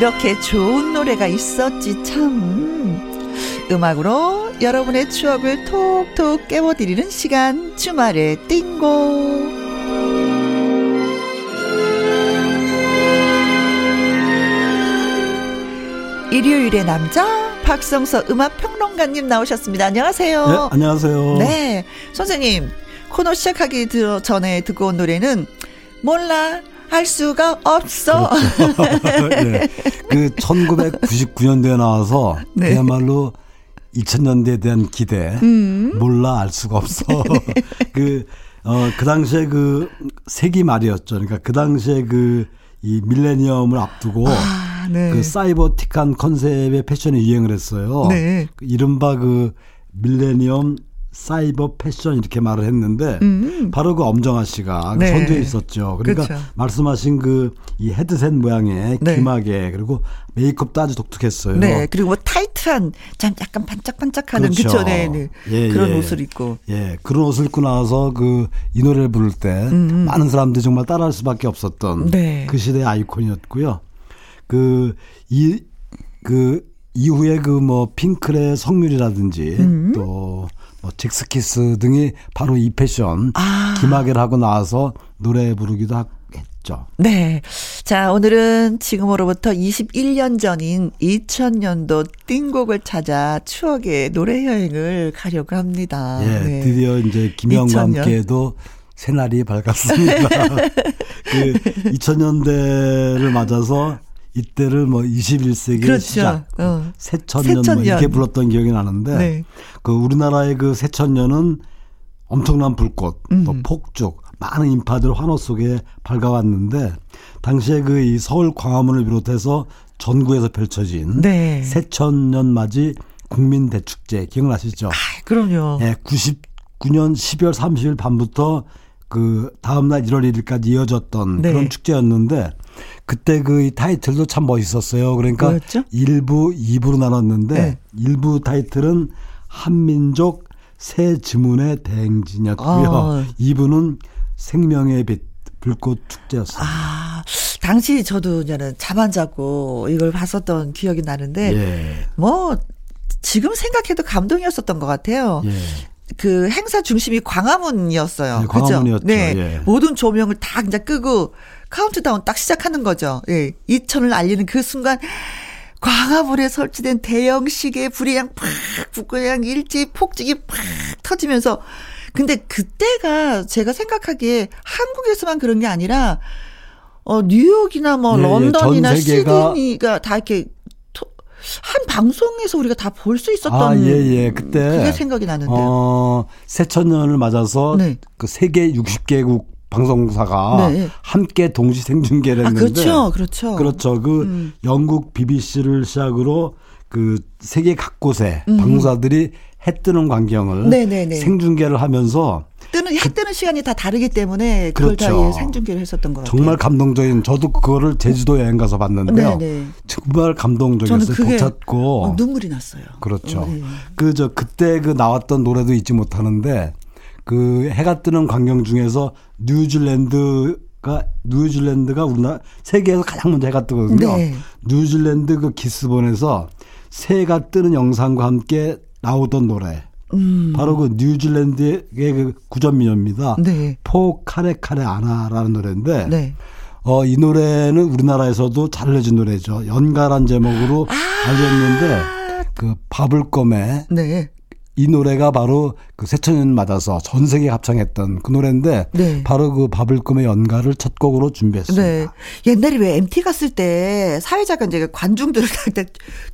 Speaker 1: 이렇게 좋은 노래가 있었지, 참. 음악으로 여러분의 추억을 톡톡 깨워드리는 시간, 주말의 띵고. 일요일의 남자, 박성서 음악 평론가님 나오셨습니다. 안녕하세요.
Speaker 8: 네, 안녕하세요.
Speaker 1: 네, 선생님 코너 시작하기 들- 전에 듣고 온 노래는 몰라 할 수가 없어.
Speaker 8: 네. 그 1999년도에 나와서
Speaker 1: 네.
Speaker 8: 그야말로 2000년대에 대한 기대
Speaker 1: 음.
Speaker 8: 몰라 알 수가 없어. 그 어, 그 당시에 그 세기 말이었죠. 그러니까 그 당시에 그 이 밀레니엄을 앞두고
Speaker 1: 아, 네.
Speaker 8: 그 사이버틱한 컨셉의 패션이 유행을 했어요.
Speaker 1: 네.
Speaker 8: 그 이른바 그 밀레니엄 사이버 패션 이렇게 말을 했는데
Speaker 1: 음.
Speaker 8: 바로 그 엄정아 씨가 그
Speaker 1: 네.
Speaker 8: 선두에 있었죠. 그러니까
Speaker 1: 그렇죠.
Speaker 8: 말씀하신 그 이 헤드셋 모양의
Speaker 1: 네.
Speaker 8: 귀마개 그리고 메이크업도 아주 독특했어요.
Speaker 1: 네, 그리고 뭐 타이트한, 참 약간 반짝반짝하는
Speaker 8: 그렇죠.
Speaker 1: 그쵸, 네, 네.
Speaker 8: 예,
Speaker 1: 그런
Speaker 8: 예.
Speaker 1: 옷을 입고.
Speaker 8: 예, 그런 옷을 입고 나와서 그 이 노래를 부를 때 많은 사람들이 정말 따라할 수밖에 없었던
Speaker 1: 음, 네.
Speaker 8: 그 시대의 아이콘이었고요. 그 이 그 이후에 그 뭐 핑클의 성률이라든지
Speaker 1: 음.
Speaker 8: 또 뭐 잭스키스 등이 바로 이 패션
Speaker 1: 아.
Speaker 8: 기마개를 하고 나와서 노래 부르기도 하- 했죠.
Speaker 1: 네. 자, 오늘은 지금으로부터 21년 전인 2000년도 띵곡을 찾아 추억의 노래 여행을 가려고 합니다.
Speaker 8: 예,
Speaker 1: 네.
Speaker 8: 드디어 이제 김영과
Speaker 1: 2000년.
Speaker 8: 함께도 새날이 밝았습니다. 그 2000년대를 맞아서 이때를 뭐 21세기
Speaker 1: 그렇죠.
Speaker 8: 시작,
Speaker 1: 어.
Speaker 8: 새천년 뭐
Speaker 1: 새천년.
Speaker 8: 이렇게 불렀던 기억이 나는데
Speaker 1: 네.
Speaker 8: 그 우리나라의 그 새천년은 엄청난 불꽃, 또
Speaker 1: 음.
Speaker 8: 폭죽, 많은 인파들 환호 속에 밝아왔는데 당시에 그 이 서울 광화문을 비롯해서 전국에서 펼쳐진
Speaker 1: 네.
Speaker 8: 새천년 맞이 국민 대축제 기억나시죠?
Speaker 1: 아, 그럼요.
Speaker 8: 예, 99년 12월 30일 밤부터 그 다음날 1월 1일까지 이어졌던
Speaker 1: 네.
Speaker 8: 그런 축제였는데 그때 그이 타이틀도 참 멋있었어요. 그러니까
Speaker 1: 뭐였죠?
Speaker 8: 1부, 2부로 나눴는데
Speaker 1: 네.
Speaker 8: 일 1부 타이틀은 한민족 새 지문의 대행진이었고요.
Speaker 1: 아.
Speaker 8: 2부는 생명의 빛 불꽃 축제였어요.
Speaker 1: 아, 당시 저도 이제는 잠 안 자고 이걸 봤었던 기억이 나는데,
Speaker 8: 예.
Speaker 1: 뭐, 지금 생각해도 감동이었었던 것 같아요.
Speaker 8: 예.
Speaker 1: 그 행사 중심이 광화문이었어요.
Speaker 8: 네? 광화문이었죠.
Speaker 1: 네.
Speaker 8: 예.
Speaker 1: 모든 조명을 다 이제 끄고 카운트다운 딱 시작하는 거죠. 예. 2천을 알리는 그 순간 광화문에 설치된 대형 시계 불이 그냥 팍 붙고 그냥 일찍 폭죽이 팍 터지면서 근데 그때가 제가 생각하기에 한국에서만 그런 게 아니라 어 뉴욕이나 뭐
Speaker 8: 예, 예.
Speaker 1: 런던이나 시드니가 다 이렇게 토- 한 방송에서 우리가 다 볼 수 있었던
Speaker 8: 아, 예, 예. 그때
Speaker 1: 그게 생각이 나는데요.
Speaker 8: 어, 새천년을 맞아서
Speaker 1: 네.
Speaker 8: 그 세계 60개국 방송사가
Speaker 1: 네.
Speaker 8: 함께 동시 생중계를
Speaker 1: 아,
Speaker 8: 했는데
Speaker 1: 그렇죠. 그렇죠.
Speaker 8: 그렇죠. 그
Speaker 1: 음.
Speaker 8: 영국 BBC를 시작으로 그 세계 각 곳에
Speaker 1: 음.
Speaker 8: 방송사들이 해 뜨는 광경을
Speaker 1: 네네네.
Speaker 8: 생중계를 하면서
Speaker 1: 뜨는 해 뜨는 시간이 다 다르기 때문에 그걸 다
Speaker 8: 그렇죠.
Speaker 1: 예, 생중계를 했었던 것 같아요.
Speaker 8: 정말 감동적인 저도 그거를 제주도 여행 가서 봤는데요.
Speaker 1: 네네.
Speaker 8: 정말
Speaker 1: 저는
Speaker 8: 감동적이었어요.
Speaker 1: 그게
Speaker 8: 벅찼고
Speaker 1: 어, 눈물이 났어요.
Speaker 8: 그렇죠.
Speaker 1: 어, 네.
Speaker 8: 그저 그때 그 나왔던 노래도 잊지 못하는데 그 해가 뜨는 광경 중에서 뉴질랜드 가 뉴질랜드가 우리나라 세계에서 가장 먼저 해가 뜨거든요.
Speaker 1: 네.
Speaker 8: 뉴질랜드 그 기스본에서 새가 뜨는 영상과 함께 나오던 노래.
Speaker 1: 음.
Speaker 8: 바로 그 뉴질랜드의 그 구전민요입니다.
Speaker 1: 네.
Speaker 8: 포 카레 카레 아나라는 노래인데
Speaker 1: 네.
Speaker 8: 어, 이 노래는 우리나라에서도 잘 알려진 노래죠. 연가란 제목으로 알려졌는데 그 바블검의
Speaker 1: 네.
Speaker 8: 이 노래가 바로 그 새천년 맞아서 전 세계 합창했던 그 노래인데
Speaker 1: 네.
Speaker 8: 바로 그 바블검의 연가를 첫 곡으로 준비했습니다.
Speaker 1: 네. 옛날에 왜 MT 갔을 때 사회자가 이제 관중들을 다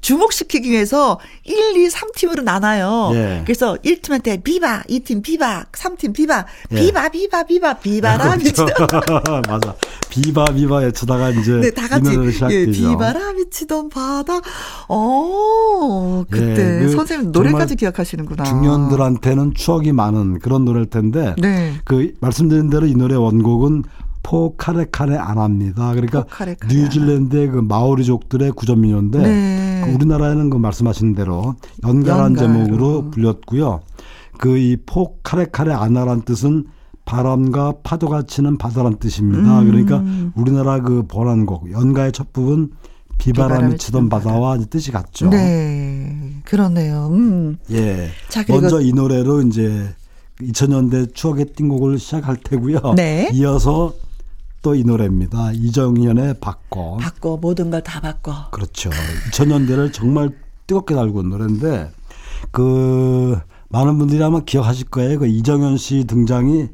Speaker 1: 주목시키기 위해서 1, 2, 3팀으로 나눠요.
Speaker 8: 예.
Speaker 1: 그래서 1팀한테 비바, 2팀 비바, 3팀 비바,
Speaker 8: 예.
Speaker 1: 비바, 비바, 비바, 비바라
Speaker 8: 그렇죠.
Speaker 1: 미치던.
Speaker 8: 맞아. 비바 비바 외치다가 이제
Speaker 1: 네,
Speaker 8: 다이
Speaker 1: 같이 예. 비바람 이 치던 바다. 어, 그때
Speaker 8: 예, 그
Speaker 1: 선생님 노래까지 기억하시는 구나.
Speaker 8: 중년들한테는 추억이 많은 그런 노래일 텐데
Speaker 1: 네.
Speaker 8: 그 말씀드린 대로 이 노래 원곡은 Pokarekare Ana입니다. 그러니까
Speaker 1: Pokarekare
Speaker 8: 뉴질랜드의 그 마오리족들의 구전민요인데
Speaker 1: 네.
Speaker 8: 그 우리나라에는 그 말씀하신 대로 연가란. 제목으로 불렸고요. 그 이 Pokarekare Ana란 뜻은 바람과 파도가 치는 바다란 뜻입니다.
Speaker 1: 음.
Speaker 8: 그러니까 우리나라 그 번안곡 연가의 첫 부분 비바람이 치던
Speaker 1: 바다.
Speaker 8: 바다와 뜻이 같죠.
Speaker 1: 네. 그러네요. 음.
Speaker 8: 예.
Speaker 1: 자,
Speaker 8: 먼저 이 노래로 이제 2000년대 추억의 띵곡을 시작할 테고요.
Speaker 1: 네.
Speaker 8: 이어서 또 이 노래입니다. 이정현의 바꿔.
Speaker 1: 바꿔 모든 걸 다 바꿔.
Speaker 8: 그렇죠. 2000년대를 정말 뜨겁게 달고 온 노래인데 그 많은 분들이 아마 기억하실 거예요. 그 이정현 씨 등장이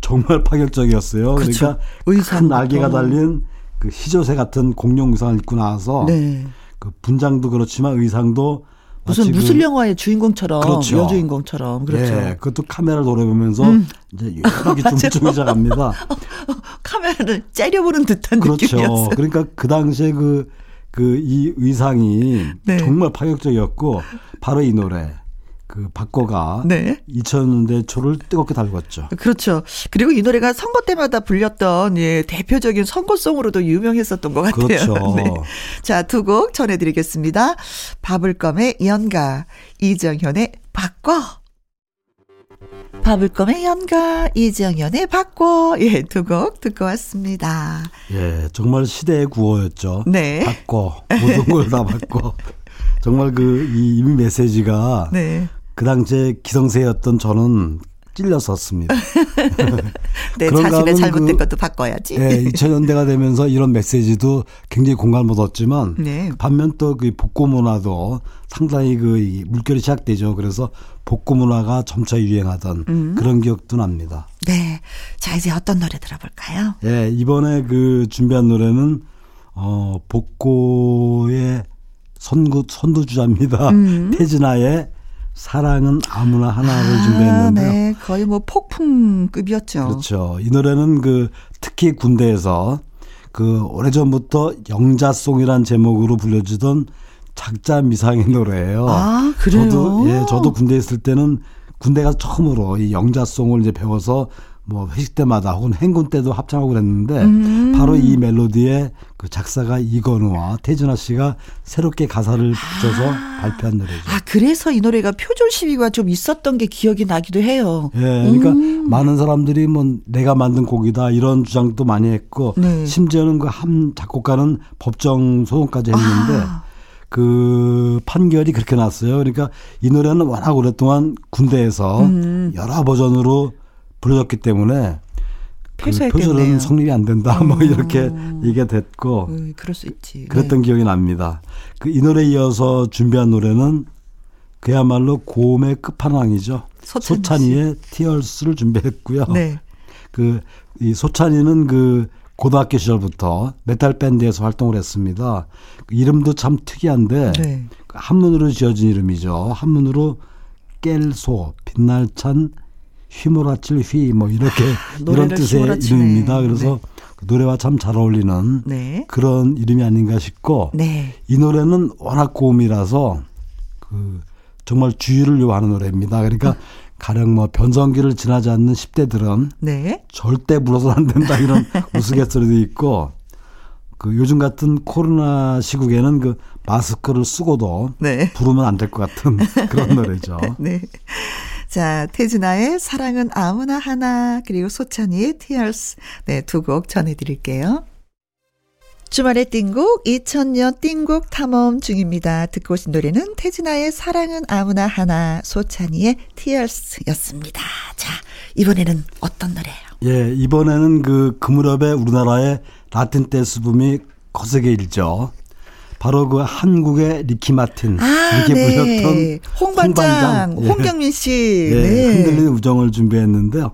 Speaker 8: 정말 파격적이었어요.
Speaker 1: 그렇죠.
Speaker 8: 그러니까
Speaker 1: 의상부터.
Speaker 8: 큰 날개가 달린 그 희조새 같은 공룡 의상을 입고 나와서
Speaker 1: 네.
Speaker 8: 그 분장도 그렇지만 의상도
Speaker 1: 무슨
Speaker 8: 그
Speaker 1: 무술 영화의 주인공처럼
Speaker 8: 그렇죠.
Speaker 1: 여주인공처럼 그렇죠. 음.
Speaker 8: 예, 그것도 카메라를 돌아보면서 이제 이렇게
Speaker 1: 맞아요.
Speaker 8: 춤추기 시작합니다.
Speaker 1: 카메라를 째려보는 듯한
Speaker 8: 그렇죠.
Speaker 1: 느낌이었어요.
Speaker 8: 그러니까 그 당시에 그, 그 이 의상이
Speaker 1: 네.
Speaker 8: 정말 파격적이었고 바로 이 노래 그 박거가
Speaker 1: 네.
Speaker 8: 2000년대 초를 뜨겁게 달궜죠.
Speaker 1: 그렇죠. 그리고 이 노래가 선거 때마다 불렸던 예, 대표적인 선거송으로도 유명했었던 것 같아요.
Speaker 8: 그렇죠.
Speaker 1: 네. 자, 두 곡 전해드리겠습니다. 바블검의 연가, 이정현의 바꿔. 바블검의 연가, 이정현의 바꿔. 예, 두 곡 듣고 왔습니다.
Speaker 8: 예, 정말 시대의 구호였죠.
Speaker 1: 네.
Speaker 8: 바꿔 모든 걸 다 바꿔. 정말 그 이 이미 메시지가
Speaker 1: 네.
Speaker 8: 그 당시에 기성세였던 저는 찔렸었습니다.
Speaker 1: 내
Speaker 8: 그런가
Speaker 1: 자신의 잘못된
Speaker 8: 그-
Speaker 1: 것도 바꿔야지.
Speaker 8: 예, 2000년대가 되면서 이런 메시지도 굉장히 공감을 얻었지만
Speaker 1: 네.
Speaker 8: 반면 또 그 복고 문화도 상당히 그이 물결이 시작되죠. 그래서 복고 문화가 점차 유행하던
Speaker 1: 음.
Speaker 8: 그런 기억도 납니다.
Speaker 1: 네. 자, 이제 어떤 노래 들어볼까요?
Speaker 8: 예, 이번에 그 준비한 노래는 어 복고의 선구 선두주자입니다.
Speaker 1: 음.
Speaker 8: 태진아의 사랑은 아무나 하나를 준비했는데요.
Speaker 1: 네. 거의 뭐 폭풍급이었죠.
Speaker 8: 그렇죠. 이 노래는 그 특히 군대에서 그 오래전부터 영자송이란 제목으로 불려지던 작자 미상의 노래예요.
Speaker 1: 아, 그래요?
Speaker 8: 저도 예, 저도 군대에 있을 때는 군대 가서 처음으로 이 영자송을 이제 배워서 뭐 회식 때마다 혹은 행군 때도 합창하고 그랬는데
Speaker 1: 음.
Speaker 8: 바로 이 멜로디에 그 작사가 이건우와 태진아 씨가 새롭게 가사를 붙여서 발표한 노래죠.
Speaker 1: 아, 그래서 이 노래가 표절 시비가 좀 있었던 게 기억이 나기도 해요.
Speaker 8: 예, 그러니까
Speaker 1: 음.
Speaker 8: 많은 사람들이 뭐 내가 만든 곡이다 이런 주장도 많이 했고
Speaker 1: 네.
Speaker 8: 심지어는 그 한 작곡가는 법정 소송까지 했는데
Speaker 1: 아.
Speaker 8: 그 판결이 그렇게 났어요. 그러니까 이 노래는 워낙 오랫동안 군대에서
Speaker 1: 음.
Speaker 8: 여러 버전으로 불러졌기 때문에 그. 표절은 성립이 안 된다. 뭐 이렇게 얘기가 됐고
Speaker 1: 음, 그럴 수 있지.
Speaker 8: 그랬던 기억이 납니다. 그 이 노래에 이어서 준비한 노래는 그야말로 고음의 끝판왕이죠.
Speaker 1: 소찬이
Speaker 8: 소찬이의 티얼스를 준비했고요.
Speaker 1: 네.
Speaker 8: 그이 소찬이는 그 고등학교 시절부터 메탈 밴드에서 활동을 했습니다. 그 이름도 참 특이한데
Speaker 1: 네.
Speaker 8: 그 한문으로 지어진 이름이죠. 한문으로 깰소 빛날 찬 휘몰아칠 휘 뭐 이렇게 이런
Speaker 1: 노래를
Speaker 8: 뜻의
Speaker 1: 휘몰아치네.
Speaker 8: 이름입니다. 그래서
Speaker 1: 네.
Speaker 8: 그 노래와 참 잘 어울리는
Speaker 1: 네.
Speaker 8: 그런 이름이 아닌가 싶고
Speaker 1: 네.
Speaker 8: 이 노래는 워낙 고음이라서 그 정말 주의를 요하는 노래입니다. 그러니까 가령 뭐 변성기를 지나지 않는 10대들은
Speaker 1: 네.
Speaker 8: 절대 불러서는 안 된다 이런 우스갯소리도 있고 그 요즘 같은 코로나 시국에는 그 마스크를 쓰고도
Speaker 1: 네.
Speaker 8: 부르면 안 될 것 같은 그런 노래죠.
Speaker 1: 네. 자, 태진아의 사랑은 아무나 하나, 그리고 소찬이의 Tears. 네, 두 곡 전해드릴게요. 주말의 띵곡 2000년 띵곡 탐험 중입니다. 듣고 오신 노래는 태진아의 사랑은 아무나 하나 소찬이의 Tears였습니다. 자 이번에는 어떤 노래예요?
Speaker 8: 예, 이번에는 그 그 무렵에 우리나라의 라틴 댄스 붐이 거세게 일죠. 바로 그 한국의 리키 마틴 이렇게 불렸던
Speaker 1: 네. 홍반장,
Speaker 8: 홍반장. 예.
Speaker 1: 홍경민 씨.
Speaker 8: 예,
Speaker 1: 네.
Speaker 8: 흔들린 우정을 준비했는데요.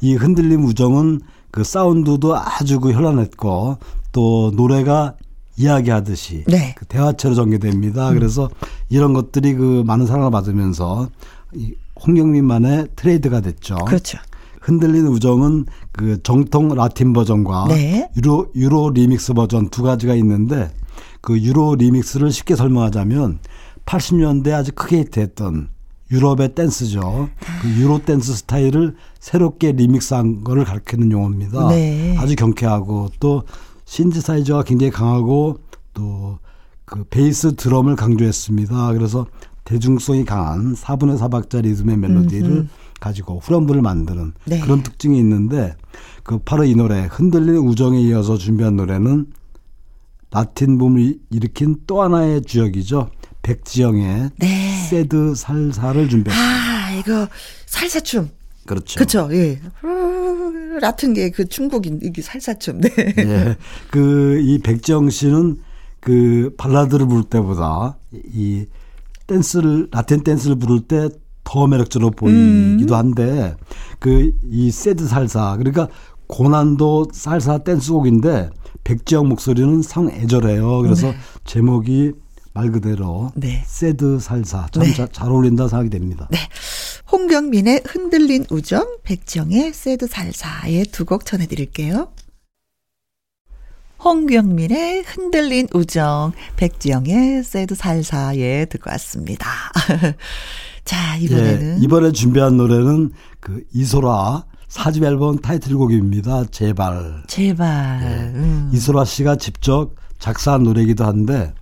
Speaker 8: 이 흔들림 우정은 그 사운드도 아주 그 현란했고 또 노래가 이야기하듯이
Speaker 1: 네.
Speaker 8: 그 대화체로 전개됩니다. 그래서 이런 것들이 그 많은 사랑을 받으면서 이 홍경민만의 트레이드가 됐죠.
Speaker 1: 그렇죠.
Speaker 8: 흔들린 우정은 그 정통 라틴 버전과
Speaker 1: 네.
Speaker 8: Euro Euro remix 버전 두 가지가 있는데 그 Euro remix를 쉽게 설명하자면 80년대 아주 크게 히트했던 유럽의 댄스죠. 그 유로 댄스 스타일을 새롭게 remix한 거를 가리키는 용어입니다.
Speaker 1: 네.
Speaker 8: 아주 경쾌하고 또 신시사이저가 굉장히 강하고 또 그 베이스 드럼을 강조했습니다. 그래서 대중성이 강한 4분의 4박자 리듬의 멜로디를 가지고 후렴부를 만드는
Speaker 1: 네.
Speaker 8: 그런 특징이 있는데 그 바로 이 노래 흔들리는 우정에 이어서 준비한 노래는 라틴 붐을 일으킨 또 하나의 주역이죠. 백지영의
Speaker 1: 네.
Speaker 8: 새드 살사를 준비했습니다.
Speaker 1: 아 이거 살사춤.
Speaker 8: 그렇죠.
Speaker 1: 그렇죠. 예. 후, 라튼 게그 중국인 이게 살사춤. 네.
Speaker 8: 예. 그이 백지영 씨는 그 발라드를 부를 때보다 이 댄스를 라틴 댄스를 부를 때 더 매력적으로 보이기도 한데 그 이 Sad Salsa 그러니까 고난도 살사 댄스곡인데 백지영 목소리는 참 애절해요. 그래서 제목이 말 그대로
Speaker 1: 네.
Speaker 8: Sad Salsa 참
Speaker 1: 네.
Speaker 8: 잘 어울린다 생각이 됩니다.
Speaker 1: 홍경민의 흔들린 우정, 백지영의 Sad Salsa의 두 곡 전해드릴게요. 홍경민의 흔들린 우정, 백지영의 새드 살사에 듣고 왔습니다. 자, 이번에는.
Speaker 8: 예, 이번에 준비한 노래는 그 이소라 사집 앨범 타이틀곡입니다. 제발.
Speaker 1: 제발. 음.
Speaker 8: 이소라 씨가 직접 작사한 노래이기도 한데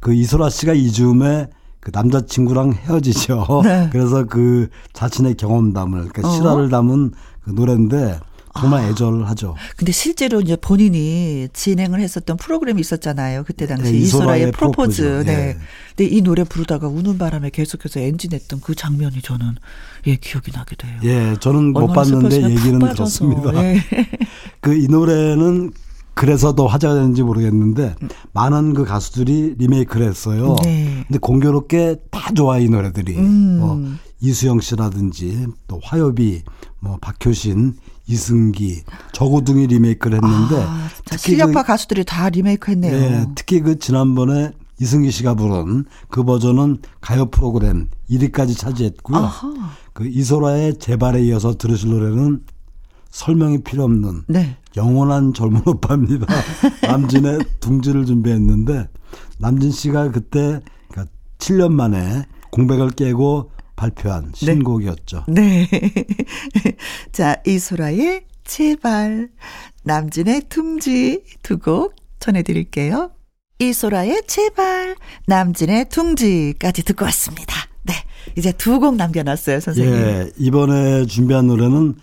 Speaker 8: 그 이소라 씨가 이즈음에 그 남자친구랑 헤어지죠.
Speaker 1: 네.
Speaker 8: 그래서 그 자신의 경험담을 그러니까
Speaker 1: 어?
Speaker 8: 실화를 담은 그 노래인데 정말 애절하죠.
Speaker 1: 근데 실제로 이제 본인이 진행을 했었던 프로그램이 있었잖아요. 그때 당시
Speaker 8: 네,
Speaker 1: 이소라의 프로포즈.
Speaker 8: 프로포즈.
Speaker 1: 네.
Speaker 8: 예.
Speaker 1: 근데 이 노래 부르다가 우는 바람에 계속해서 엔진했던 그 장면이 저는 예 기억이 나기도 해요.
Speaker 8: 예, 저는 못 봤는데 얘기는. 들었습니다.
Speaker 1: 예.
Speaker 8: 그이 노래는 그래서 더 화제가 됐는지 모르겠는데 많은 그 가수들이 리메이크를 했어요.
Speaker 1: 네.
Speaker 8: 근데 공교롭게 다 좋아 이 노래들이.
Speaker 1: 음.
Speaker 8: 뭐 이수영 씨라든지 또 화요비, 뭐 박효신, 이승기, 저고둥이 리메이크를 했는데
Speaker 1: 아, 자,
Speaker 8: 특히
Speaker 1: 실력파
Speaker 8: 그,
Speaker 1: 가수들이 다 리메이크했네요.
Speaker 8: 예, 특히 그 지난번에 이승기 씨가 부른 그 버전은 가요 프로그램 1위까지 차지했고요.
Speaker 1: 아하.
Speaker 8: 그 이소라의 제발에 이어서 들으실 노래는 설명이 필요 없는
Speaker 1: 네.
Speaker 8: 영원한 젊은 오빠입니다. 남진의 둥지를 준비했는데 남진 씨가 그때 그러니까 7년 만에 공백을 깨고 발표한 신곡이었죠.
Speaker 1: 네. 자, 이소라의 제발, 남진의 둥지 두 곡 전해드릴게요. 이소라의 제발, 남진의 둥지까지 듣고 왔습니다. 네. 이제 두 곡 남겨놨어요, 선생님.
Speaker 8: 예, 이번에 준비한 노래는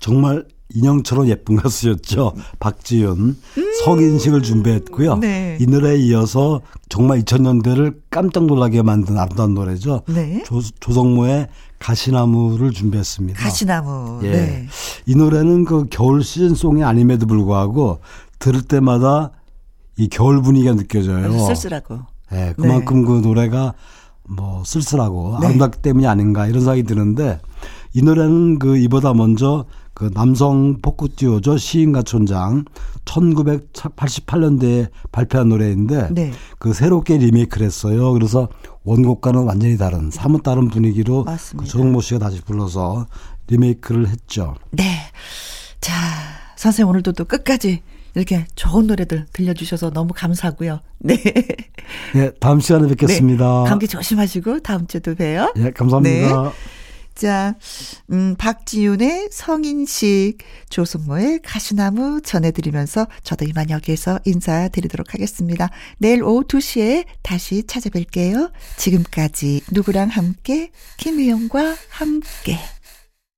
Speaker 8: 정말 인형처럼 예쁜 가수였죠. 박지윤 성인식을 준비했고요.
Speaker 1: 음. 네.
Speaker 8: 이 노래에 이어서 정말 2000년대를 깜짝 놀라게 만든 아름다운 노래죠.
Speaker 1: 네.
Speaker 8: 조, 조성모의 가시나무를 준비했습니다.
Speaker 1: 가시나무.
Speaker 8: 예.
Speaker 1: 네.
Speaker 8: 이 노래는 그 겨울 시즌송이 아님에도 불구하고 들을 때마다 이 겨울 분위기가 느껴져요.
Speaker 1: 쓸쓸하고.
Speaker 8: 예, 그만큼 그 노래가 뭐 쓸쓸하고 아름답기 때문이 아닌가 이런 생각이 드는데 이 노래는 그 이보다 먼저 그 남성 포크 듀오죠 시인과 촌장 1988년대에 발표한 노래인데
Speaker 1: 네.
Speaker 8: 그 새롭게 리메이크를 했어요. 그래서 원곡과는 완전히 다른 사뭇 다른 분위기로
Speaker 1: 맞습니다.
Speaker 8: 그 조성모 씨가 다시 불러서 리메이크를 했죠.
Speaker 1: 네. 자, 선생님 오늘도 또 끝까지 이렇게 좋은 노래들 들려주셔서 너무 감사하고요. 네.
Speaker 8: 네, 다음 시간에 뵙겠습니다.
Speaker 1: 네. 감기 조심하시고 다음 주도 봬요.
Speaker 8: 예, 감사합니다.
Speaker 1: 네. 자, 음, 박지윤의 성인식, 조승모의 가시나무 전해드리면서 저도 이만 여기에서 인사드리도록 하겠습니다. 내일 오후 2시에 다시 찾아뵐게요. 지금까지 누구랑 함께, 김혜영과 함께.